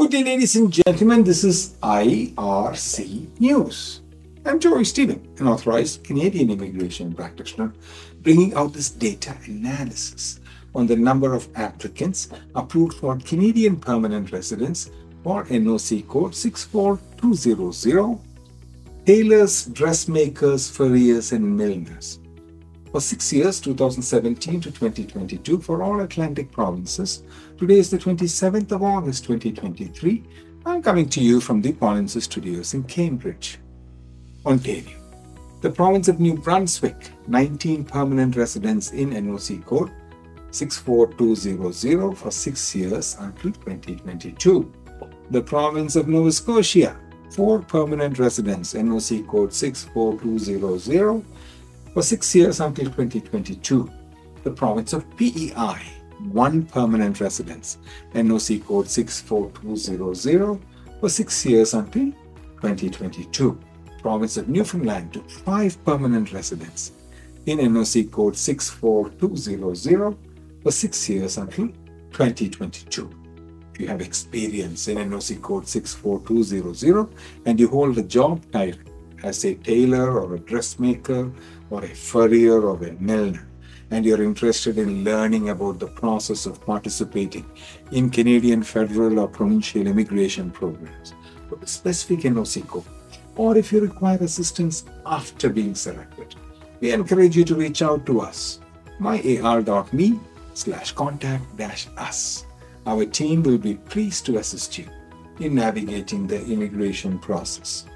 Good day, ladies and gentlemen. This is IRC News. I'm Joy Stephen, an authorized Canadian immigration practitioner, bringing out this data analysis on the number of applicants approved for Canadian permanent residence for NOC code 64200, tailors, dressmakers, furriers, and milliners for six years, 2017 to 2022, for all Atlantic provinces. Today is the 27th of August, 2023. I'm coming to you from the Polinsys Studios in Cambridge, Ontario. The province of New Brunswick, 19 permanent residents in NOC code 64200 for six years until 2022. The province of Nova Scotia, four permanent residents, NOC code 64200 for six years until 2022. The province of PEI, one permanent residence, NOC code 64200 for six years until 2022. Province of Newfoundland to five permanent residents in NOC code 64200 for six years until 2022. If you have experience in NOC code 64200 and you hold a job title as a tailor or a dressmaker or a furrier or a milliner, and you're interested in learning about the process of participating in Canadian federal or provincial immigration programs a specific NOC code, or if you require assistance after being selected, we encourage you to reach out to us, myar.me slash contact dash us. Our team will be pleased to assist you in navigating the immigration process.